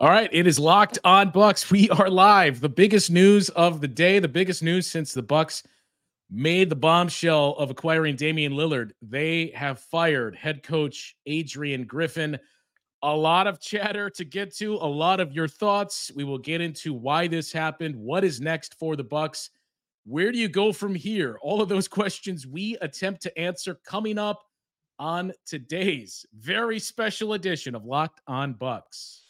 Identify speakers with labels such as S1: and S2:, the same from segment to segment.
S1: All right, it is locked on Bucks. We are live. The biggest news of the day, the biggest news since the Bucks made the bombshell of acquiring Damian Lillard. They have fired head coach Adrian Griffin. A lot of chatter to get to, a lot of your thoughts. We will get into why this happened, what is next for the Bucks. Where do you go from here? All of those questions we attempt to answer coming up on today's very special edition of Locked On Bucks.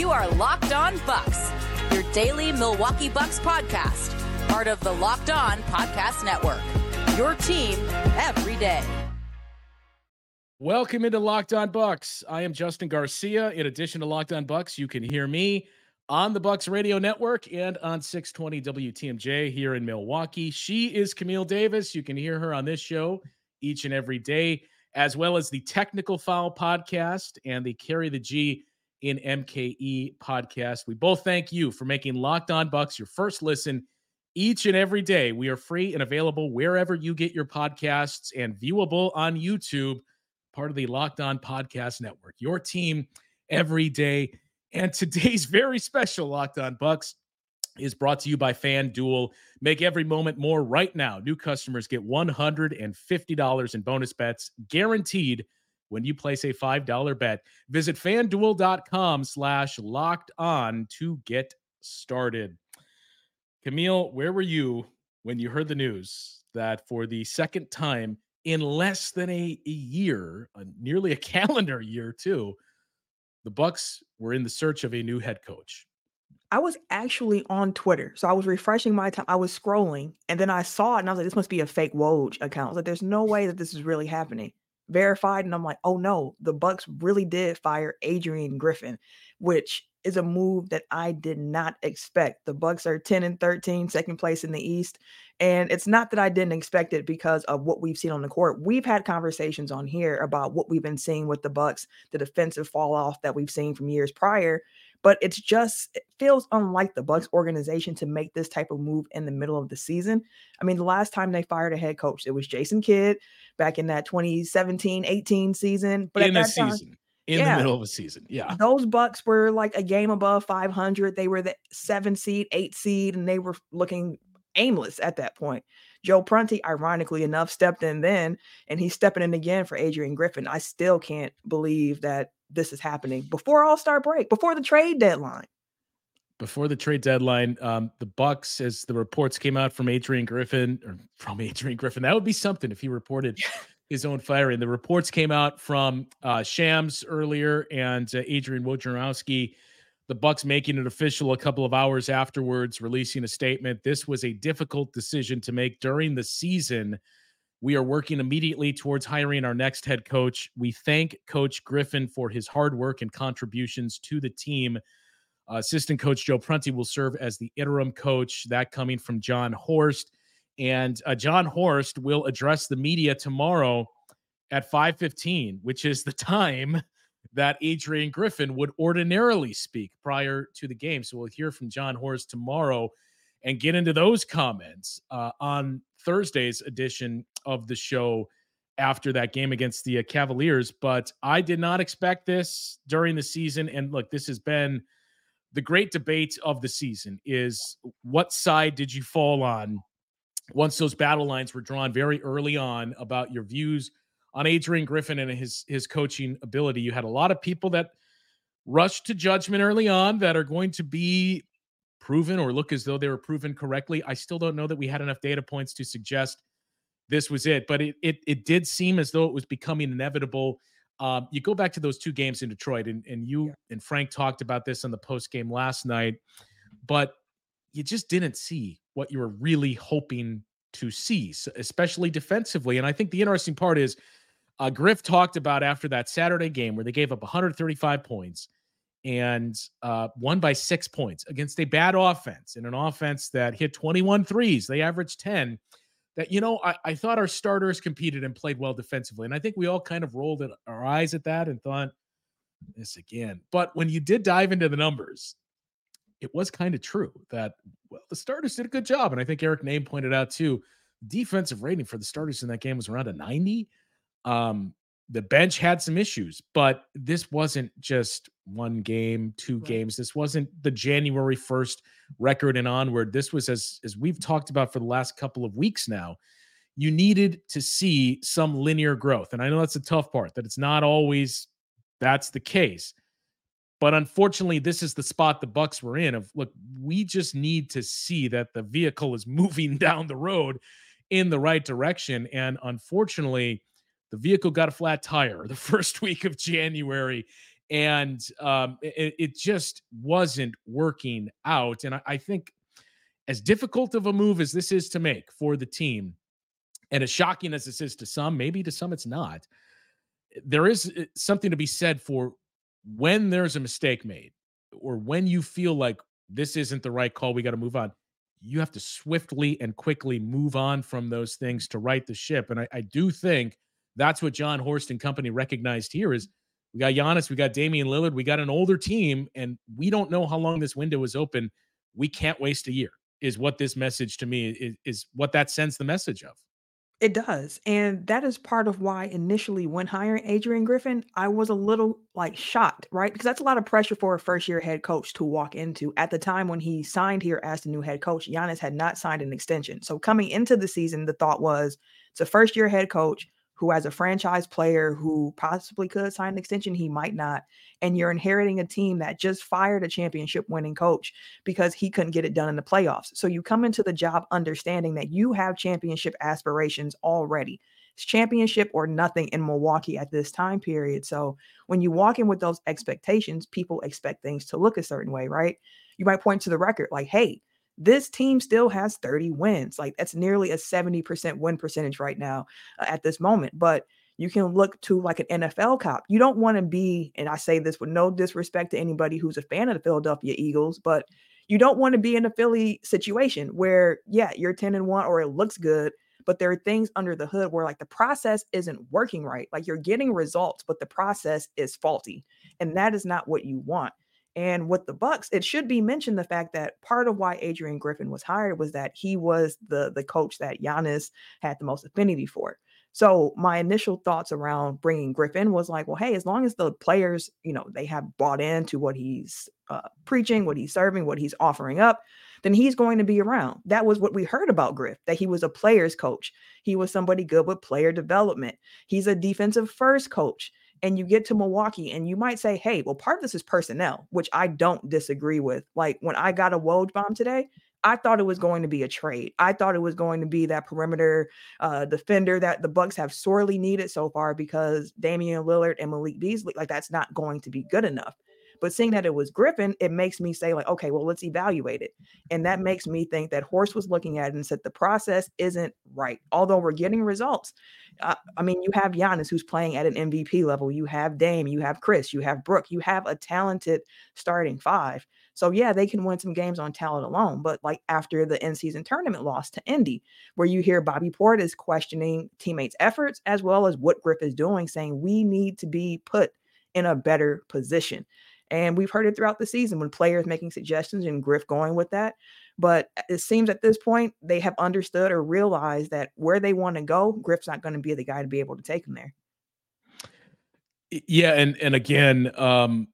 S2: You are Locked On Bucks, your daily Milwaukee Bucks podcast, part of the Locked On Podcast Network. Your team every day.
S1: Welcome into Locked On Bucks. I am Justin Garcia. In addition to Locked On Bucks, you can hear me on the Bucks Radio Network and on 620 WTMJ here in Milwaukee. She is Camille Davis. You can hear her on this show each and every day, as well as the Technical Foul podcast and the Carry the G in MKE podcast. We both thank you for making Locked On Bucks your first listen each and every day. We are free and available wherever you get your podcasts and viewable on YouTube, part of the Locked On Podcast Network. Your team every day. And today's very special Locked On Bucks is brought to you by FanDuel. Make every moment more right now. New customers get $150 in bonus bets guaranteed when you place a $5 bet. Visit fanduel.com slash locked on to get started. Camille, where were you when you heard the news that for the second time in less than a, a year, uh, nearly a calendar year too, the Bucks were in the search of a new head coach?
S3: I was actually on Twitter. So I was refreshing my time. I was scrolling and then I saw it and I was like, this must be a fake Woj account. Like, there's no way that this is really happening verified and I'm like, "Oh no, the Bucks really did fire Adrian Griffin," which is a move that I did not expect. The Bucks are 10 and 13, second place in the East, and it's not that I didn't expect it because of what we've seen on the court. We've had conversations on here about what we've been seeing with the Bucks, the defensive fall off that we've seen from years prior, but it's just it feels unlike the Bucks organization to make this type of move in the middle of the season. I mean, the last time they fired a head coach, it was Jason Kidd back in that 2017-18 season.
S1: But in the season. in yeah, the middle of a season. Yeah.
S3: Those Bucks were like a game above 500. They were the 7 seed, 8 seed and they were looking aimless at that point. Joe Prunty, ironically enough, stepped in then, and he's stepping in again for Adrian Griffin. I still can't believe that this is happening before All Star break, before the trade deadline.
S1: Before the trade deadline, um, the Bucks, as the reports came out from Adrian Griffin or from Adrian Griffin, that would be something if he reported his own firing. The reports came out from uh, Shams earlier and uh, Adrian Wojnarowski. The Bucks making it official a couple of hours afterwards, releasing a statement. This was a difficult decision to make during the season we are working immediately towards hiring our next head coach. We thank Coach Griffin for his hard work and contributions to the team. Uh, assistant coach Joe Prunty will serve as the interim coach. That coming from Jon Horst, and uh, Jon Horst will address the media tomorrow at 5:15, which is the time that Adrian Griffin would ordinarily speak prior to the game. So we'll hear from Jon Horst tomorrow and get into those comments uh, on Thursday's edition of the show after that game against the uh, Cavaliers. But I did not expect this during the season. And look, this has been the great debate of the season is what side did you fall on once those battle lines were drawn very early on about your views on Adrian Griffin and his his coaching ability. You had a lot of people that rushed to judgment early on that are going to be proven or look as though they were proven correctly. I still don't know that we had enough data points to suggest this was it, but it it, it did seem as though it was becoming inevitable. Um, you go back to those two games in Detroit, and, and you yeah. and Frank talked about this on the post game last night, but you just didn't see what you were really hoping to see, especially defensively. And I think the interesting part is uh, Griff talked about after that Saturday game where they gave up 135 points and uh, won by six points against a bad offense in an offense that hit 21 threes. They averaged 10. That, you know, I, I thought our starters competed and played well defensively. And I think we all kind of rolled our eyes at that and thought, this again. But when you did dive into the numbers, it was kind of true that, well, the starters did a good job. And I think Eric Nehm pointed out too, defensive rating for the starters in that game was around a 90. Um, the bench had some issues, but this wasn't just one game, two right. games. This wasn't the January 1st record and onward. This was as as we've talked about for the last couple of weeks now. You needed to see some linear growth. And I know that's a tough part that it's not always that's the case. But unfortunately, this is the spot the Bucks were in of look, we just need to see that the vehicle is moving down the road in the right direction. And unfortunately, the vehicle got a flat tire the first week of January, and um, it, it, just wasn't working out. And I, I think, as difficult of a move as this is to make for the team, and as shocking as this is to some, maybe to some it's not, there is uh, something to be said for when there's a mistake made or when you feel like this isn't the right call, we got to move on. You have to swiftly and quickly move on from those things to right the ship. And I, I do think that's what Jon Horst and company recognized here is we got Giannis, we got Damian Lillard, we got an older team, and we don't know how long this window is open. We can't waste a year, is what this message to me is, is what that sends the message of.
S3: It does. And that is part of why initially when hiring Adrian Griffin, I was a little like shocked, right? Because that's a lot of pressure for a first year head coach to walk into. At the time when he signed here as the new head coach, Giannis had not signed an extension. So coming into the season, the thought was it's a first year head coach who has a franchise player who possibly could sign an extension, he might not. And you're inheriting a team that just fired a championship winning coach because he couldn't get it done in the playoffs. So you come into the job understanding that you have championship aspirations already. It's championship or nothing in Milwaukee at this time period. So when you walk in with those expectations, people expect things to look a certain way, right? You might point to the record like, hey, this team still has 30 wins. Like that's nearly a 70% win percentage right now uh, at this moment. But you can look to like an NFL cop. You don't want to be, and I say this with no disrespect to anybody who's a fan of the Philadelphia Eagles, but you don't want to be in a Philly situation where, yeah, you're 10 and 1 or it looks good, but there are things under the hood where like the process isn't working right. Like you're getting results, but the process is faulty. And that is not what you want. And with the Bucks, it should be mentioned the fact that part of why Adrian Griffin was hired was that he was the the coach that Giannis had the most affinity for. So my initial thoughts around bringing Griffin was like, well, hey, as long as the players, you know, they have bought into what he's uh, preaching, what he's serving, what he's offering up, then he's going to be around. That was what we heard about Griff, that he was a player's coach. He was somebody good with player development. He's a defensive first coach and you get to Milwaukee and you might say, hey, well, part of this is personnel, which I don't disagree with. Like when I got a Woj bomb today, I thought it was going to be a trade. I thought it was going to be that perimeter uh, defender that the Bucks have sorely needed so far because Damian Lillard and Malik Beasley, like that's not going to be good enough. But seeing that it was Griffin, it makes me say, like, okay, well, let's evaluate it. And that makes me think that Horst was looking at it and said the process isn't right. Although we're getting results. Uh, I mean, you have Giannis who's playing at an MVP level. You have Dame, you have Khris, you have Brook, you have a talented starting five. So yeah, they can win some games on talent alone. But like after the in season tournament loss to Indy, where you hear Bobby Portis questioning teammates' efforts as well as what Griff is doing, saying we need to be put in a better position. And we've heard it throughout the season when players making suggestions and Griff going with that. But it seems at this point they have understood or realized that where they want to go, Griff's not going to be the guy to be able to take them there.
S1: Yeah, and and again, um,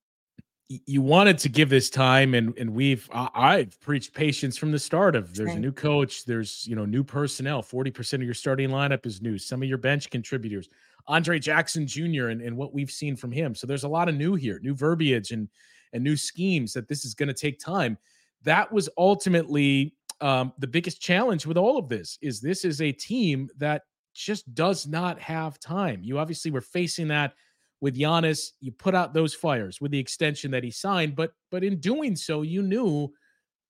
S1: you wanted to give this time, and and we've I've preached patience from the start. Of there's a new coach, there's you know new personnel. Forty percent of your starting lineup is new. Some of your bench contributors. Andre Jackson Jr. and, and what we've seen from him. So there's a lot of new here, new verbiage and and new schemes that this is going to take time. That was ultimately um, the biggest challenge with all of this. Is this is a team that just does not have time. You obviously were facing that with Giannis. You put out those fires with the extension that he signed, but but in doing so, you knew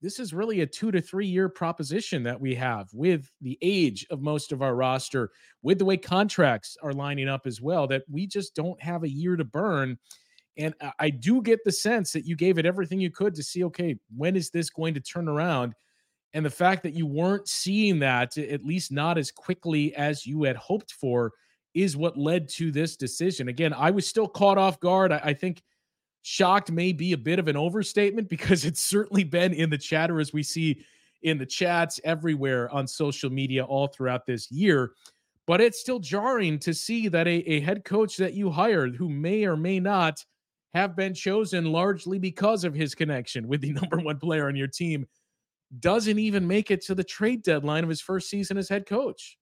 S1: this is really a two to three year proposition that we have with the age of most of our roster, with the way contracts are lining up as well, that we just don't have a year to burn. And I do get the sense that you gave it everything you could to see, okay, when is this going to turn around? And the fact that you weren't seeing that, at least not as quickly as you had hoped for, is what led to this decision. Again, I was still caught off guard. I, I think shocked may be a bit of an overstatement because it's certainly been in the chatter as we see in the chats everywhere on social media all throughout this year. but it's still jarring to see that a, a head coach that you hired who may or may not have been chosen largely because of his connection with the number one player on your team doesn't even make it to the trade deadline of his first season as head coach.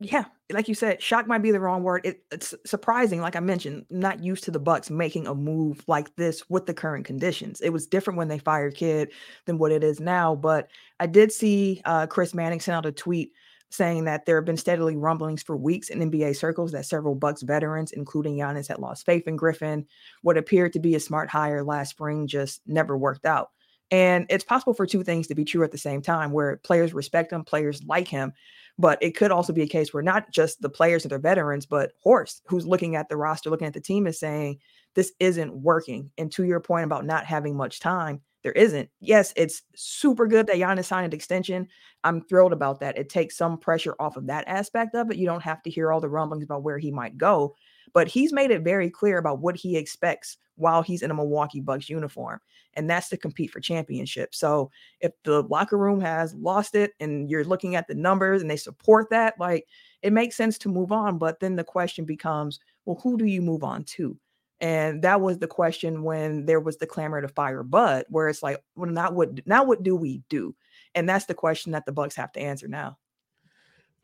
S3: Yeah. Like you said, shock might be the wrong word. It, it's surprising, like I mentioned, not used to the Bucks making a move like this with the current conditions. It was different when they fired Kidd than what it is now. But I did see uh, Chris Mannix send out a tweet saying that there have been steadily rumblings for weeks in NBA circles that several Bucks veterans, including Giannis, had lost faith in Griffin. What appeared to be a smart hire last spring just never worked out. And it's possible for two things to be true at the same time, where players respect him, players like him. But it could also be a case where not just the players and their veterans, but Horst, who's looking at the roster, looking at the team, is saying, this isn't working. And to your point about not having much time, there isn't. Yes, it's super good that Giannis signed an extension. I'm thrilled about that. It takes some pressure off of that aspect of it. You don't have to hear all the rumblings about where he might go, but he's made it very clear about what he expects while he's in a Milwaukee Bucks uniform, and that's to compete for championship. So if the locker room has lost it and you're looking at the numbers and they support that, like it makes sense to move on. But then the question becomes, well, who do you move on to? And that was the question when there was the clamor to fire Bud, where it's like, well, now what now what do we do? And that's the question that the Bucks have to answer now.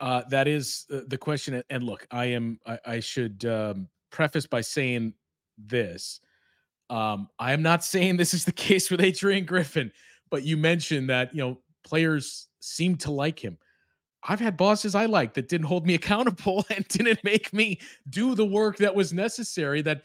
S1: Uh, that is the question. And look, I am I, I should um, preface by saying this. Um, I am not saying this is the case with Adrian Griffin, but you mentioned that you know players seem to like him. I've had bosses I liked that didn't hold me accountable and didn't make me do the work that was necessary. That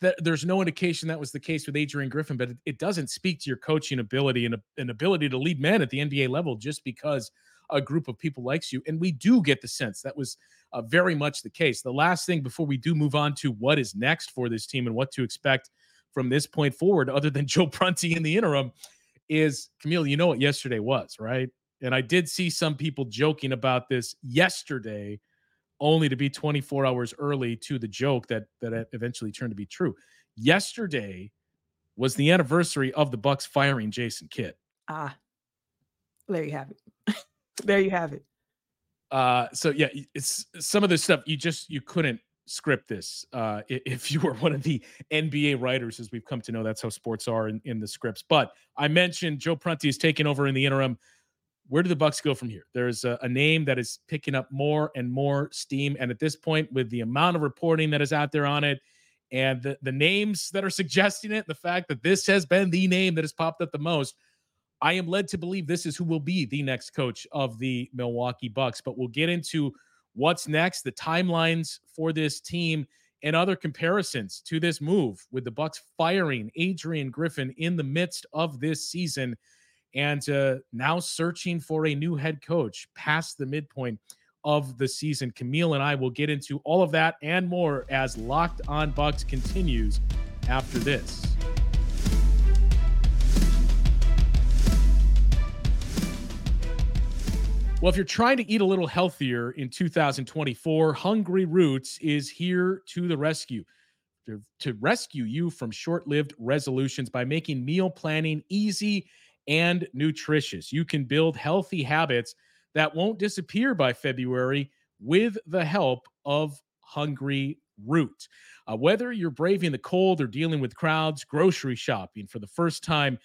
S1: that there's no indication that was the case with Adrian Griffin, but it, it doesn't speak to your coaching ability and an ability to lead men at the NBA level just because a group of people likes you. And we do get the sense that was uh, very much the case. The last thing before we do move on to what is next for this team and what to expect from this point forward, other than Joe Prunty in the interim, is Camille. You know what yesterday was, right? And I did see some people joking about this yesterday only to be 24 hours early to the joke that that eventually turned to be true. Yesterday was the anniversary of the Bucks firing Jason Kidd.
S3: Ah, there you have it. there you have it.
S1: Uh, so yeah, it's some of this stuff you just you couldn't script this uh, if you were one of the NBA writers, as we've come to know. That's how sports are in, in the scripts. But I mentioned Joe Prunty is taking over in the interim where do the Bucks go from here? There's a, a, name that is picking up more and more steam, and at this point, with the amount of reporting that is out there on it, and the, the names that are suggesting it, the fact that this has been the name that has popped up the most, I am led to believe this is who will be the next coach of the Milwaukee Bucks. But we'll get into what's next, the timelines for this team, and other comparisons to this move with the Bucks firing Adrian Griffin in the midst of this season and uh, now searching for a new head coach past the midpoint of the season. Camille and I will get into all of that and more as Locked On Bucks continues after this. Well, if you're trying to eat a little healthier in 2024, Hungry Roots is here to the rescue. To, to rescue you from short lived resolutions by making meal planning easy and nutritious. You can build healthy habits that won't disappear by February with the help of Hungry Root. Uh, whether you're braving the cold or dealing with crowds, grocery shopping for the first time,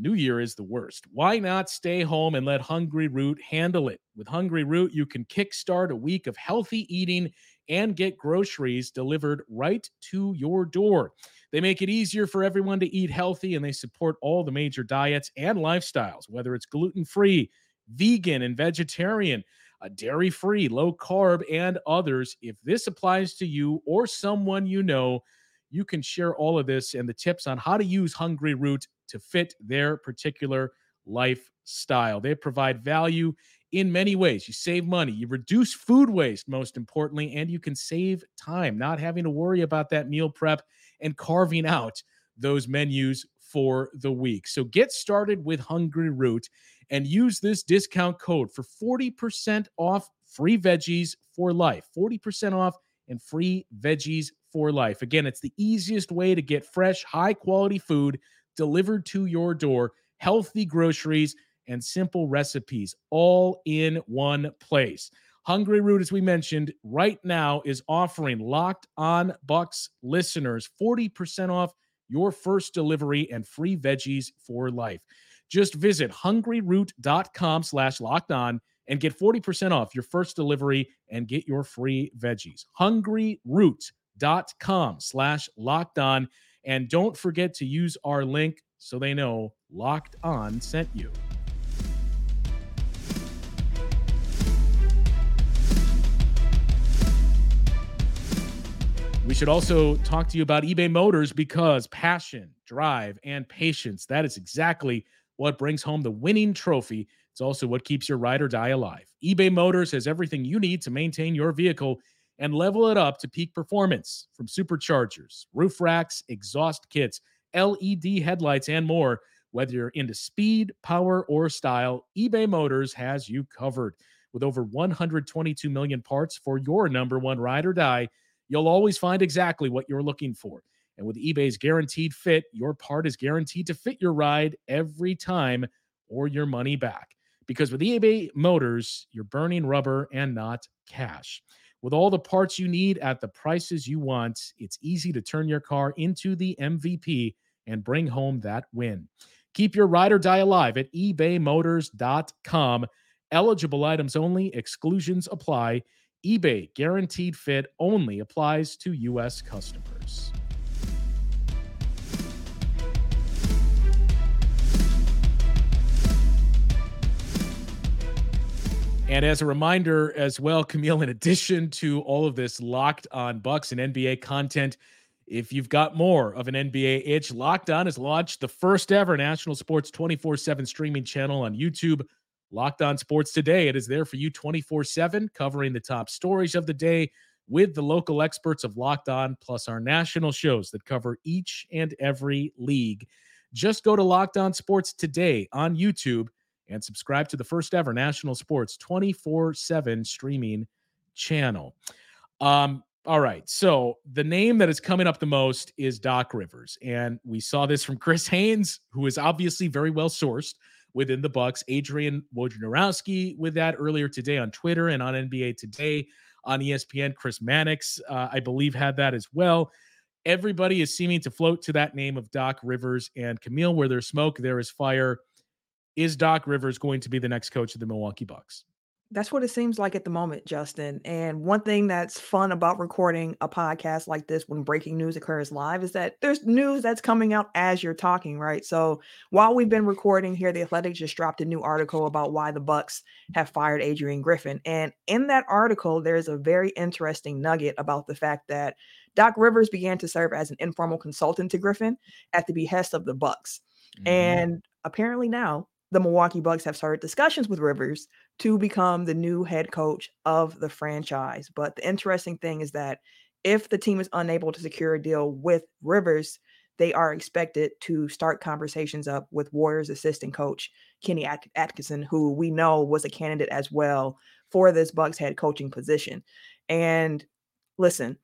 S1: New Year is the worst. Why not stay home and let Hungry Root handle it? With Hungry Root, you can kickstart a week of healthy eating and get groceries delivered right to your door. They make it easier for everyone to eat healthy and they support all the major diets and lifestyles, whether it's gluten free, vegan, and vegetarian, dairy free, low carb, and others. If this applies to you or someone you know, you can share all of this and the tips on how to use Hungry Root to fit their particular lifestyle. They provide value in many ways. You save money, you reduce food waste, most importantly, and you can save time not having to worry about that meal prep and carving out those menus for the week. So get started with Hungry Root and use this discount code for 40% off free veggies for life. 40% off and free veggies for life. Again, it's the easiest way to get fresh, high quality food delivered to your door, healthy groceries, and simple recipes all in one place. Hungry Root, as we mentioned, right now is offering locked on Bucks listeners 40% off your first delivery and free veggies for life. Just visit hungryroot.com slash locked on and get 40% off your first delivery and get your free veggies. Hungryroot.com slash locked on. And don't forget to use our link so they know Locked On sent you. We should also talk to you about eBay Motors because passion, drive, and patience that is exactly what brings home the winning trophy. It's also what keeps your ride or die alive. eBay Motors has everything you need to maintain your vehicle and level it up to peak performance from superchargers, roof racks, exhaust kits, LED headlights, and more. Whether you're into speed, power, or style, eBay Motors has you covered. With over 122 million parts for your number one ride or die, you'll always find exactly what you're looking for. And with eBay's guaranteed fit, your part is guaranteed to fit your ride every time or your money back. Because with eBay Motors, you're burning rubber and not cash. With all the parts you need at the prices you want, it's easy to turn your car into the MVP and bring home that win. Keep your ride or die alive at ebaymotors.com. Eligible items only, exclusions apply. eBay guaranteed fit only applies to U.S. customers. And as a reminder as well, Camille, in addition to all of this locked on Bucks and NBA content, if you've got more of an NBA itch, Locked On has launched the first ever national sports 24 7 streaming channel on YouTube. Locked On Sports Today. It is there for you 24 7, covering the top stories of the day with the local experts of Locked On, plus our national shows that cover each and every league. Just go to Locked On Sports Today on YouTube and subscribe to the first ever national sports 24 7 streaming channel. Um, all right. So the name that is coming up the most is Doc Rivers. And we saw this from Chris Haynes, who is obviously very well sourced within the Bucks. Adrian Wojnarowski with that earlier today on Twitter and on NBA Today on ESPN. Chris Mannix, uh, I believe, had that as well. Everybody is seeming to float to that name of Doc Rivers and Camille. Where there's smoke, there is fire. Is Doc Rivers going to be the next coach of the Milwaukee Bucks?
S3: That's what it seems like at the moment, Justin. And one thing that's fun about recording a podcast like this when breaking news occurs live is that there's news that's coming out as you're talking, right? So while we've been recording here, the Athletic just dropped a new article about why the Bucks have fired Adrian Griffin. And in that article, there's a very interesting nugget about the fact that Doc Rivers began to serve as an informal consultant to Griffin at the behest of the Bucks. Mm-hmm. And apparently now the Milwaukee Bucks have started discussions with Rivers to become the new head coach of the franchise. But the interesting thing is that if the team is unable to secure a deal with Rivers, they are expected to start conversations up with Warriors assistant coach Kenny Atkinson, who we know was a candidate as well for this Bucks head coaching position. And listen,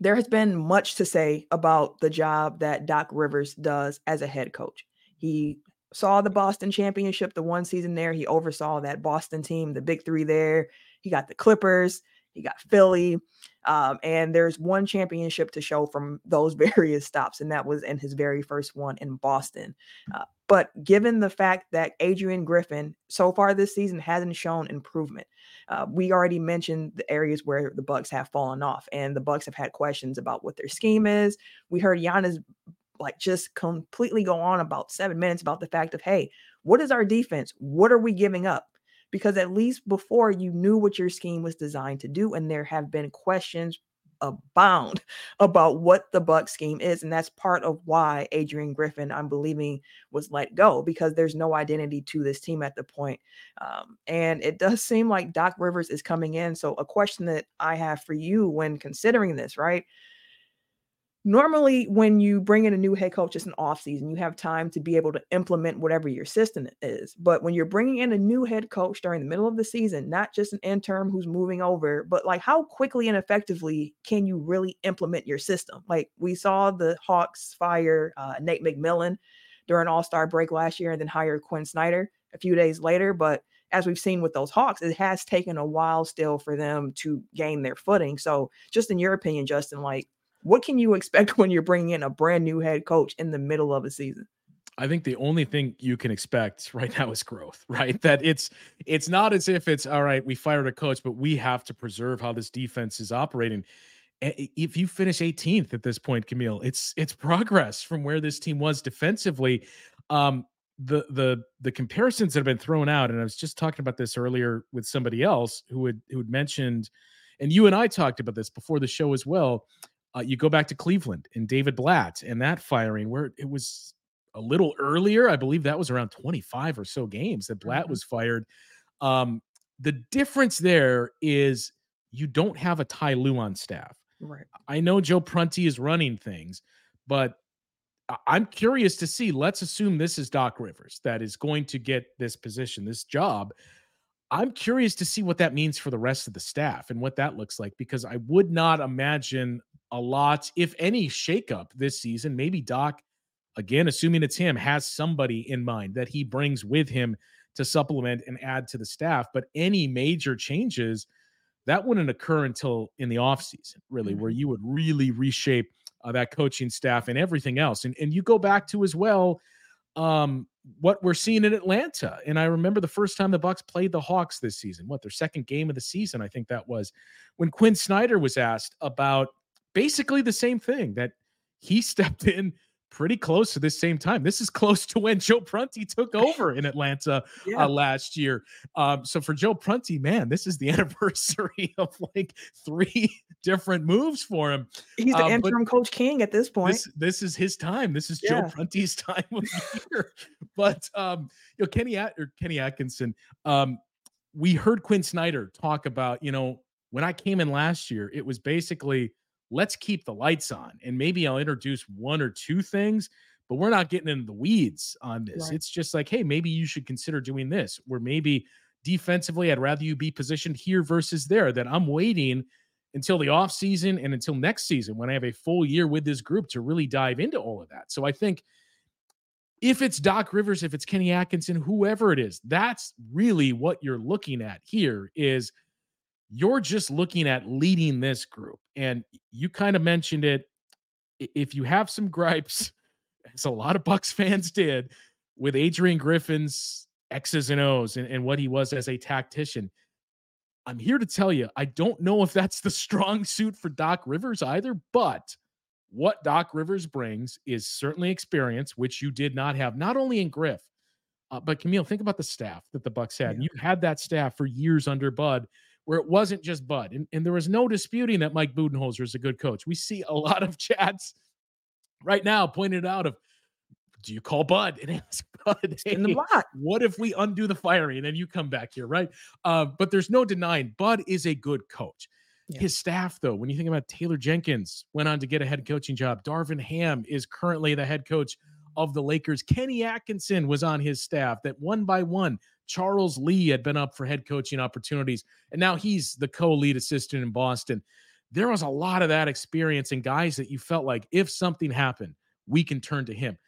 S3: there has been much to say about the job that Doc Rivers does as a head coach. He saw the Boston championship the one season there. He oversaw that Boston team, the big three there. He got the Clippers, he got Philly. Um, and there's one championship to show from those various stops, and that was in his very first one in Boston. Uh, but given the fact that Adrian Griffin so far this season hasn't shown improvement, uh, we already mentioned the areas where the Bucks have fallen off, and the Bucks have had questions about what their scheme is. We heard Giannis like just completely go on about seven minutes about the fact of, hey, what is our defense? What are we giving up? Because at least before you knew what your scheme was designed to do, and there have been questions abound about what the Buck scheme is, and that's part of why Adrian Griffin, I'm believing, was let go because there's no identity to this team at the point. Um, and it does seem like Doc Rivers is coming in. So a question that I have for you when considering this, right? Normally when you bring in a new head coach it's an off season. You have time to be able to implement whatever your system is. But when you're bringing in a new head coach during the middle of the season not just an intern who's moving over but like how quickly and effectively can you really implement your system? Like we saw the hawks fire uh, nate mcmillan during all-star break last year and then hire quinn snyder a few days later. But as we've seen with those Hawks, it has taken a while still for them to gain their footing. So, just in your opinion, Justin, like, what can you expect when you're bringing in a brand new head coach in the middle of a season?
S1: I think the only thing you can expect right now is growth, right? That it's it's not as if it's all right, we fired a coach, but we have to preserve how this defense is operating. If you finish 18th at this point, Camille, it's it's progress from where this team was defensively. Um, the the the comparisons that have been thrown out, and I was just talking about this earlier with somebody else who had who had mentioned, and you and I talked about this before the show as well. Uh, you go back to Cleveland and David Blatt and that firing, where it was a little earlier. I believe that was around 25 or so games that Blatt mm-hmm. was fired. Um, the difference there is you don't have a Ty Lue on staff.
S3: Right.
S1: I know Joe Prunty is running things, but I'm curious to see. Let's assume this is Doc Rivers that is going to get this position, this job. I'm curious to see what that means for the rest of the staff and what that looks like because I would not imagine a lot, if any, shakeup this season. Maybe Doc again, assuming it's him, has somebody in mind that he brings with him to supplement and add to the staff. But any major changes, that wouldn't occur until in the offseason, really, mm-hmm. where you would really reshape uh, that coaching staff and everything else. And, and you go back to as well um, what we're seeing in Atlanta. And I remember the first time the Bucks played the Hawks this season, what their second game of the season, I think that was when Quinn Snyder was asked about basically the same thing that he stepped in pretty close to this same time. This is close to when Joe Prunty took over in Atlanta uh, yeah. uh, last year. Um, so for Joe Prunty, man, this is the anniversary of like three different moves for him.
S3: He's the um, interim coach king at this point.
S1: This, this is his time. This is yeah. Joe Prunty's time of year. but um, you know, Kenny At- or Kenny Atkinson, um, we heard Quinn Snyder talk about, you know, when I came in last year, it was basically let's keep the lights on and maybe I'll introduce one or two things, but we're not getting into the weeds on this. Right. It's just like, hey, maybe you should consider doing this, where maybe defensively, I'd rather you be positioned here versus there. That I'm waiting until the offseason and until next season when I have a full year with this group to really dive into all of that. So I think if it's Doc Rivers, if it's Kenny Atkinson, whoever it is, that's really what you're looking at here is – you're just looking at leading this group. And you kind of mentioned it. If you have some gripes, as a lot of Bucks fans did, with Adrian Griffin's X's and O's and, and what he was as a tactician, I'm here to tell you, I don't know if that's the strong suit for Doc Rivers either, but what Doc Rivers brings is certainly experience, which you did not have, not only in Griff, uh, but Camille, think about the staff that the Bucks had. Yeah. You had that staff for years under Bud, where it wasn't just Bud. And, and there was no disputing that Mike Budenholzer is a good coach. We see a lot of chats right now pointed out of do you call Bud and ask Bud hey, in the block? What if we undo the firing and then you come back here, right? Uh, but there's no denying Bud is a good coach. Yeah. His staff, though, when you think about Taylor Jenkins, went on to get a head coaching job. Darvin Ham is currently the head coach of the Lakers. Kenny Atkinson was on his staff that one by one Charles Lee had been up for head coaching opportunities, and now he's the co lead assistant in Boston. There was a lot of that experience and guys that you felt like if something happened, we can turn to him.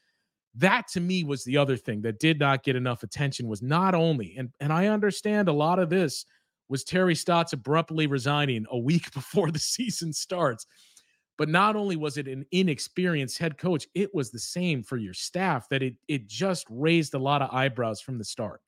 S1: That to me was the other thing that did not get enough attention was not only, and, and I understand a lot of this was Terry Stotts abruptly resigning a week before the season starts. But not only was it an inexperienced head coach, it was the same for your staff that it it just raised a lot of eyebrows from the start.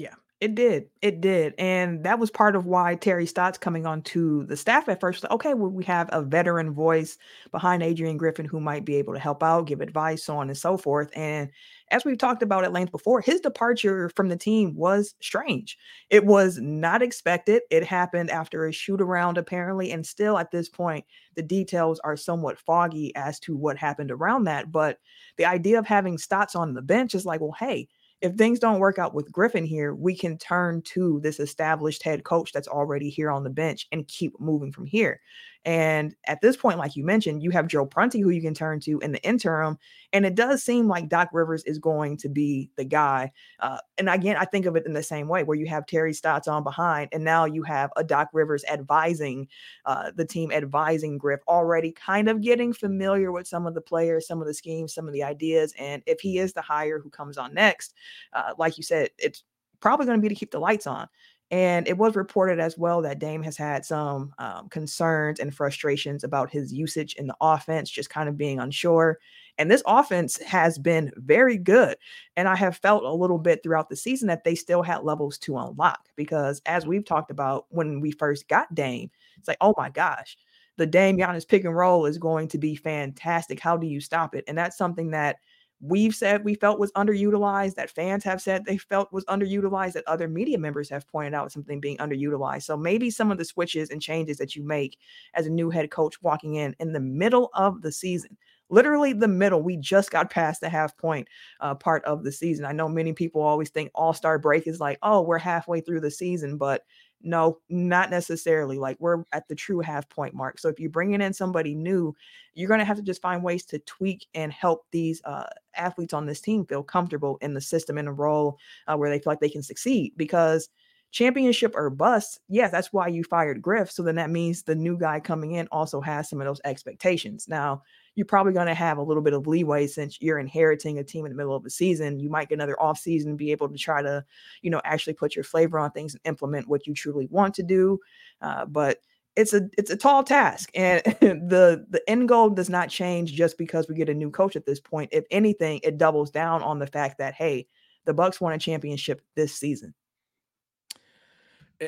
S3: Yeah, it did. It did. And that was part of why Terry Stotts coming on to the staff at first. Okay, well, we have a veteran voice behind Adrian Griffin who might be able to help out, give advice, so on and so forth. And as we've talked about at length before, his departure from the team was strange. It was not expected. It happened after a shoot around, apparently. And still at this point, the details are somewhat foggy as to what happened around that. But the idea of having Stotts on the bench is like, well, hey, if things don't work out with Griffin here, we can turn to this established head coach that's already here on the bench and keep moving from here. And at this point, like you mentioned, you have Joe Prunty who you can turn to in the interim. And it does seem like Doc Rivers is going to be the guy. Uh, and again, I think of it in the same way where you have Terry Stotts on behind, and now you have a Doc Rivers advising uh, the team, advising Griff, already kind of getting familiar with some of the players, some of the schemes, some of the ideas. And if he is the hire who comes on next, uh, like you said, it's probably going to be to keep the lights on. And it was reported as well that Dame has had some um, concerns and frustrations about his usage in the offense, just kind of being unsure. And this offense has been very good. And I have felt a little bit throughout the season that they still had levels to unlock because, as we've talked about when we first got Dame, it's like, oh my gosh, the Dame Giannis pick and roll is going to be fantastic. How do you stop it? And that's something that we've said we felt was underutilized, that fans have said they felt was underutilized, that other media members have pointed out something being underutilized. So maybe some of the switches and changes that you make as a new head coach walking in in the middle of the season, literally the middle, we just got past the half point uh, part of the season. I know many people always think All Star break is like, oh, we're halfway through the season, but no, not necessarily. Like we're at the true half point mark. So if you're bringing in somebody new, you're going to have to just find ways to tweak and help these uh, athletes on this team feel comfortable in the system in a role uh, where they feel like they can succeed. Because championship or bust, yeah, that's why you fired Griff. So then that means the new guy coming in also has some of those expectations. Now, you're probably going to have a little bit of leeway since you're inheriting a team in the middle of the season. You might get another off season, be able to try to, you know, actually put your flavor on things and implement what you truly want to do. Uh, but it's a it's a tall task, and the the end goal does not change just because we get a new coach at this point. If anything, it doubles down on the fact that hey, the Bucks won a championship this season.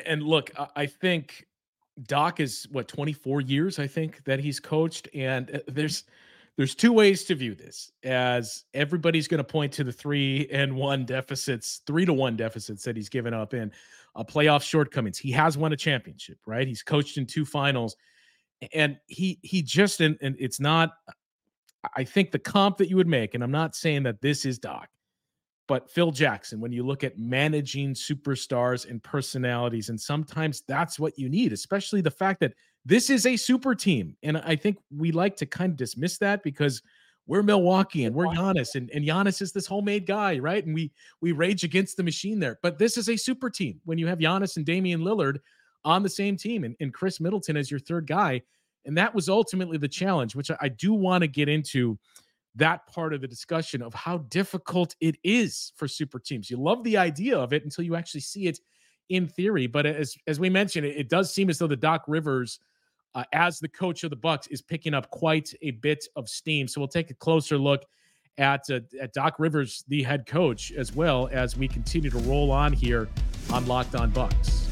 S1: And look, I think Doc is what 24 years I think that he's coached and uh, there's there's two ways to view this as everybody's going to point to the 3 and 1 deficits 3 to 1 deficits that he's given up in uh, playoff shortcomings. He has won a championship right? He's coached in two finals and he he just and, and it's not I think the comp that you would make and I'm not saying that this is Doc but Phil Jackson, when you look at managing superstars and personalities, and sometimes that's what you need, especially the fact that this is a super team. And I think we like to kind of dismiss that because we're Milwaukee and we're Giannis, and, and Giannis is this homemade guy, right? And we we rage against the machine there. But this is a super team when you have Giannis and Damian Lillard on the same team and, and Khris Middleton as your third guy. And that was ultimately the challenge, which I, I do want to get into that part of the discussion of how difficult it is for super teams. You love the idea of it until you actually see it in theory. But as as we mentioned, it, it does seem as though the Doc Rivers, uh, as the coach of the Bucks, is picking up quite a bit of steam. So we'll take a closer look at uh, at Doc Rivers, the head coach, as well as we continue to roll on here on Locked On Bucks.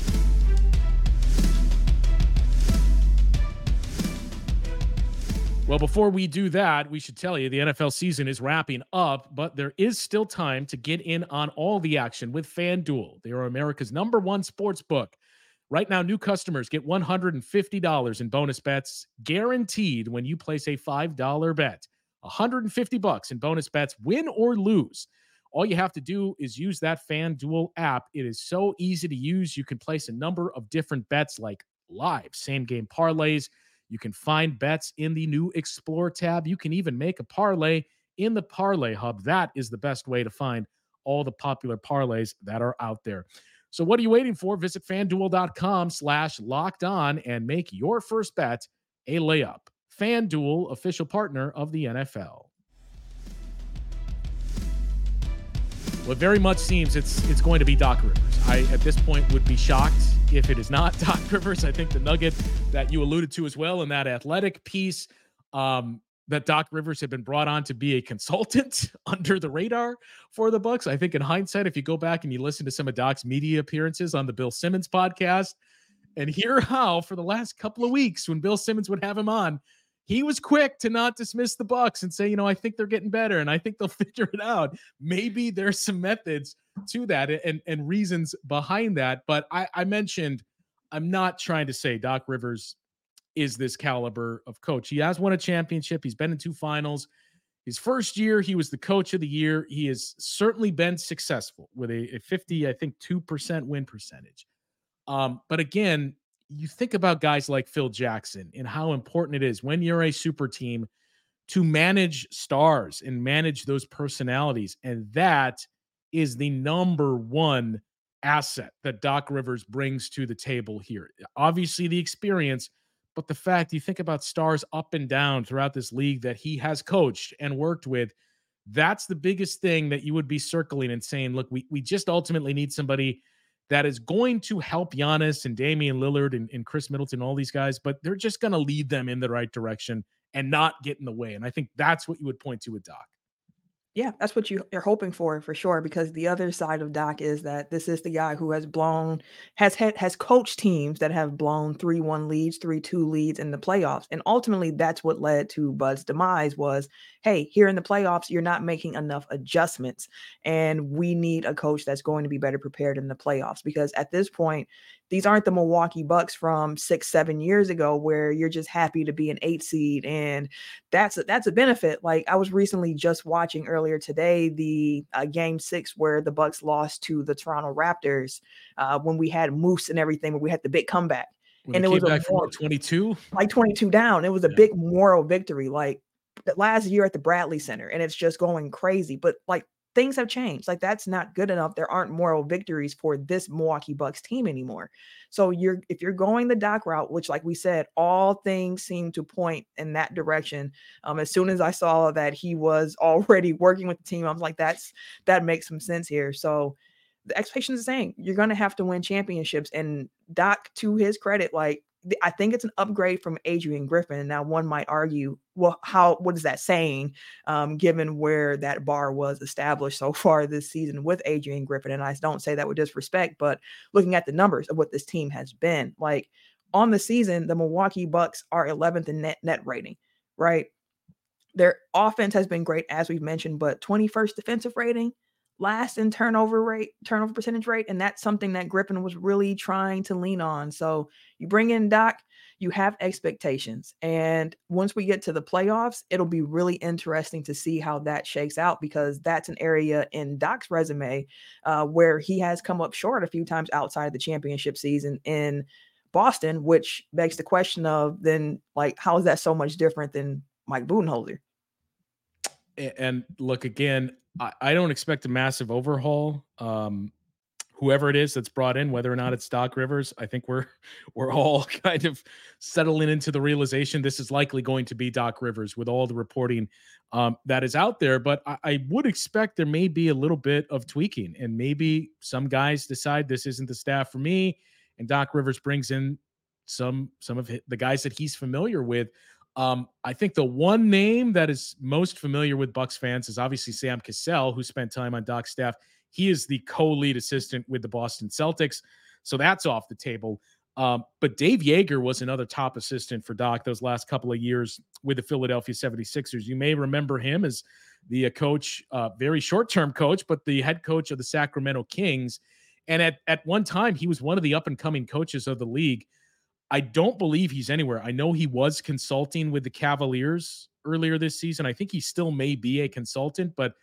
S1: Well, before we do that, we should tell you the NFL season is wrapping up, but there is still time to get in on all the action with FanDuel. They are America's number one sports book. Right now, new customers get $150 in bonus bets guaranteed when you place a $5 bet. 150 bucks in bonus bets, win or lose. All you have to do is use that FanDuel app. It is so easy to use. You can place a number of different bets like live, same game parlays you can find bets in the new Explore tab. You can even make a parlay in the Parlay Hub. That is the best way to find all the popular parlays that are out there. So what are you waiting for? Visit fanduel.com slash locked on and make your first bet a layup. FanDuel, official partner of the NFL. Well, it very much seems it's it's going to be Doc Rivers. I at this point would be shocked if it is not Doc Rivers. I think the nugget that you alluded to as well in that athletic piece um, that Doc Rivers had been brought on to be a consultant under the radar for the Bucks. I think in hindsight, if you go back and you listen to some of Doc's media appearances on the Bill Simmons podcast and hear how for the last couple of weeks when Bill Simmons would have him on, he was quick to not dismiss the Bucks and say, you know, I think they're getting better and I think they'll figure it out. Maybe there's some methods to that and and reasons behind that. But I, I mentioned I'm not trying to say Doc Rivers is this caliber of coach. He has won a championship. He's been in two finals. His first year, he was the coach of the year. He has certainly been successful with a, a 50, I think, 2% win percentage. Um, but again, you think about guys like Phil Jackson and how important it is when you're a super team to manage stars and manage those personalities. And that is the number one asset that Doc Rivers brings to the table here. Obviously, the experience, but the fact you think about stars up and down throughout this league that he has coached and worked with. That's the biggest thing that you would be circling and saying, look, we, we just ultimately need somebody that is going to help Giannis and Damian Lillard and, and Khris Middleton, all these guys, but they're just going to lead them in the right direction and not get in the way. And I think that's what you would point to with Doc.
S3: Yeah, that's what you, you're hoping for for sure. Because the other side of Doc is that this is the guy who has blown, has had, has coached teams that have blown three one leads, three two leads in the playoffs, and ultimately that's what led to Bud's demise. Was hey, here in the playoffs, you're not making enough adjustments, and we need a coach that's going to be better prepared in the playoffs. Because at this point, these aren't the Milwaukee Bucks from six, seven years ago where you're just happy to be an eight seed. And that's a, that's a benefit. Like I was recently just watching earlier today, the uh, game six where the Bucks lost to the Toronto Raptors uh, when we had Moose and everything, where we had the big comeback.
S1: When and it was back more, 22,
S3: like 22 down. It was a yeah. big moral victory. Like last year at the Bradley Center, and it's just going crazy. But like things have changed. Like that's not good enough. There aren't moral victories for this Milwaukee Bucks team anymore. So you're if you're going the Doc route, which like we said, all things seem to point in that direction. Um, as soon as I saw that he was already working with the team, I was like, that's that makes some sense here. So the expectation is the same. You're gonna have to win championships. And Doc, to his credit, like I think it's an upgrade from Adrian Griffin. Now, one might argue, well, how what is that saying, um, given where that bar was established so far this season with Adrian Griffin? And I don't say that with disrespect, but looking at the numbers of what this team has been, like on the season, the Milwaukee Bucks are 11th in net net rating, right? Their offense has been great, as we've mentioned, but 21st defensive rating, last in turnover rate, turnover percentage rate, and that's something that Griffin was really trying to lean on. So you bring in Doc, you have expectations, and once we get to the playoffs, it'll be really interesting to see how that shakes out because that's an area in Doc's resume uh, where he has come up short a few times outside the championship season in Boston, which begs the question of then like how is that so much different than Mike Budenholzer?
S1: And look again, I, I don't expect a massive overhaul. Um, whoever it is that's brought in, whether or not it's Doc Rivers, I think we're we're all kind of settling into the realization this is likely going to be Doc Rivers with all the reporting um, that is out there. But I, I, would expect there may be a little bit of tweaking, and maybe some guys decide this isn't the staff for me, and Doc Rivers brings in some some of the guys that he's familiar with. Um, I think the one name that is most familiar with Bucks fans is obviously Sam Cassell, who spent time on Doc's staff. He is the co-lead assistant with the Boston Celtics, so that's off the table. Um, but Dave Joerger was another top assistant for Doc those last couple of years with the Philadelphia 76ers. You may remember him as the uh, coach, uh, very short-term coach, but the head coach of the Sacramento Kings. And at, at one time, he was one of the up-and-coming coaches of the league. I don't believe he's anywhere. I know he was consulting with the Cavaliers earlier this season. I think he still may be a consultant, but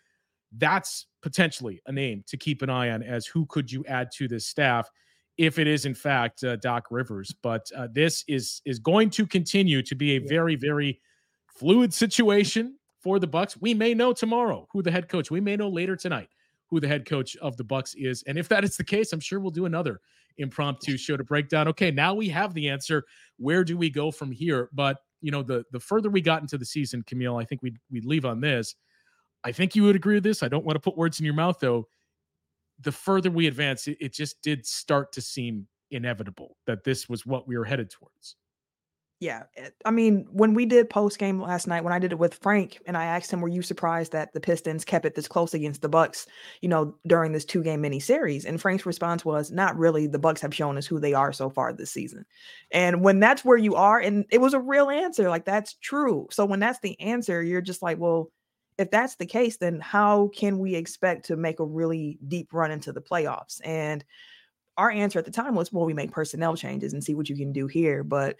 S1: that's potentially a name to keep an eye on as who could you add to this staff if it is in fact uh, Doc Rivers. But uh, this is is going to continue to be a very very fluid situation for the Bucks. We may know tomorrow who the head coach. We may know later tonight who the head coach of the Bucks is. And if that is the case, I'm sure we'll do another impromptu show to break down. Okay, now we have the answer. Where do we go from here? But you know, the the further we got into the season, Camille, I think we'd we'd leave on this. I think you would agree with this. I don't want to put words in your mouth though. The further we advance, it, it just did start to seem inevitable that this was what we were headed towards.
S3: Yeah, I mean, when we did post game last night, when I did it with Frank, and I asked him, "Were you surprised that the Pistons kept it this close against the Bucks?" You know, during this two game mini series, and Frank's response was, "Not really. The Bucks have shown us who they are so far this season." And when that's where you are, and it was a real answer, like that's true. So when that's the answer, you're just like, well, if that's the case, then how can we expect to make a really deep run into the playoffs? And our answer at the time was, well, we make personnel changes and see what you can do here, but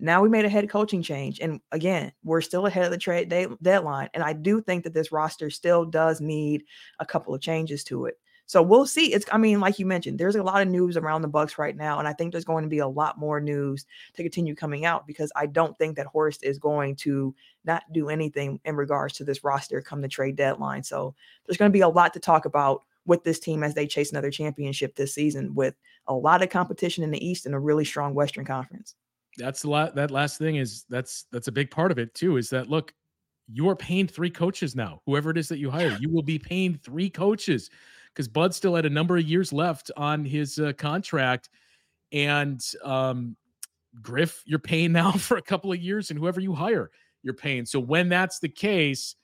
S3: now we made a head coaching change. And again, we're still ahead of the trade day- deadline. And I do think that this roster still does need a couple of changes to it. So we'll see. It's I mean, like you mentioned, there's a lot of news around the Bucks right now, and I think there's going to be a lot more news to continue coming out because I don't think that Horst is going to not do anything in regards to this roster come the trade deadline. So there's going to be a lot to talk about with this team as they chase another championship this season with a lot of competition in the East and a really strong Western Conference
S1: that's the la- that last thing is that's that's a big part of it too is that look you are paying three coaches now. Whoever it is that you hire, you will be paying three coaches because Bud still had a number of years left on his uh, contract, and um, Griff, you're paying now for a couple of years, and whoever you hire, you're paying. So when that's the case,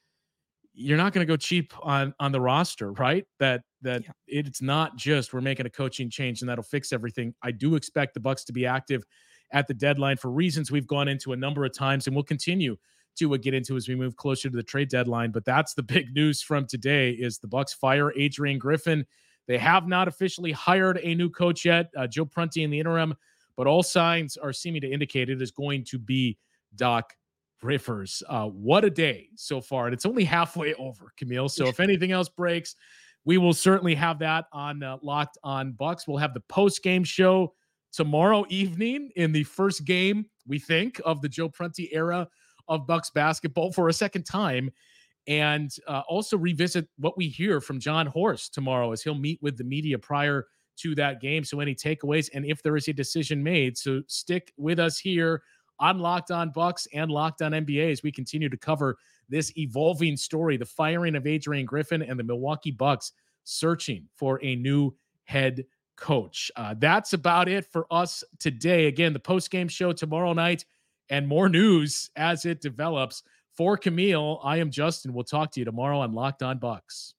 S1: you're not going to go cheap on on the roster, right? That that yeah. it's not just we're making a coaching change and that'll fix everything. I do expect the Bucks to be active at the deadline for reasons we've gone into a number of times and we'll continue to get into as we move closer to the trade deadline. But that's the big news from today: is the Bucks fire Adrian Griffin. They have not officially hired a new coach yet. Uh, Joe Prunty in the interim, but all signs are seeming to indicate it is going to be Doc Rivers. Uh, what a day so far. And it's only halfway over, Camille. So if anything else breaks, we will certainly have that on uh, Locked on Bucks. We'll have the post game show tomorrow evening in the first game, we think, of the Joe Prunty era of Bucks basketball for a second time. And uh, also revisit what we hear from Jon Horst tomorrow as he'll meet with the media prior to that game. So, any takeaways and if there is a decision made. So, stick with us here on Locked On Bucks and Locked On NBA as we continue to cover this evolving story, the firing of Adrian Griffin and the Milwaukee Bucks searching for a new head coach. Uh, that's about it for us today. Again, the post game show tomorrow night and more news as it develops. For Camille, I am Justin. We'll talk to you tomorrow on Locked On Bucks.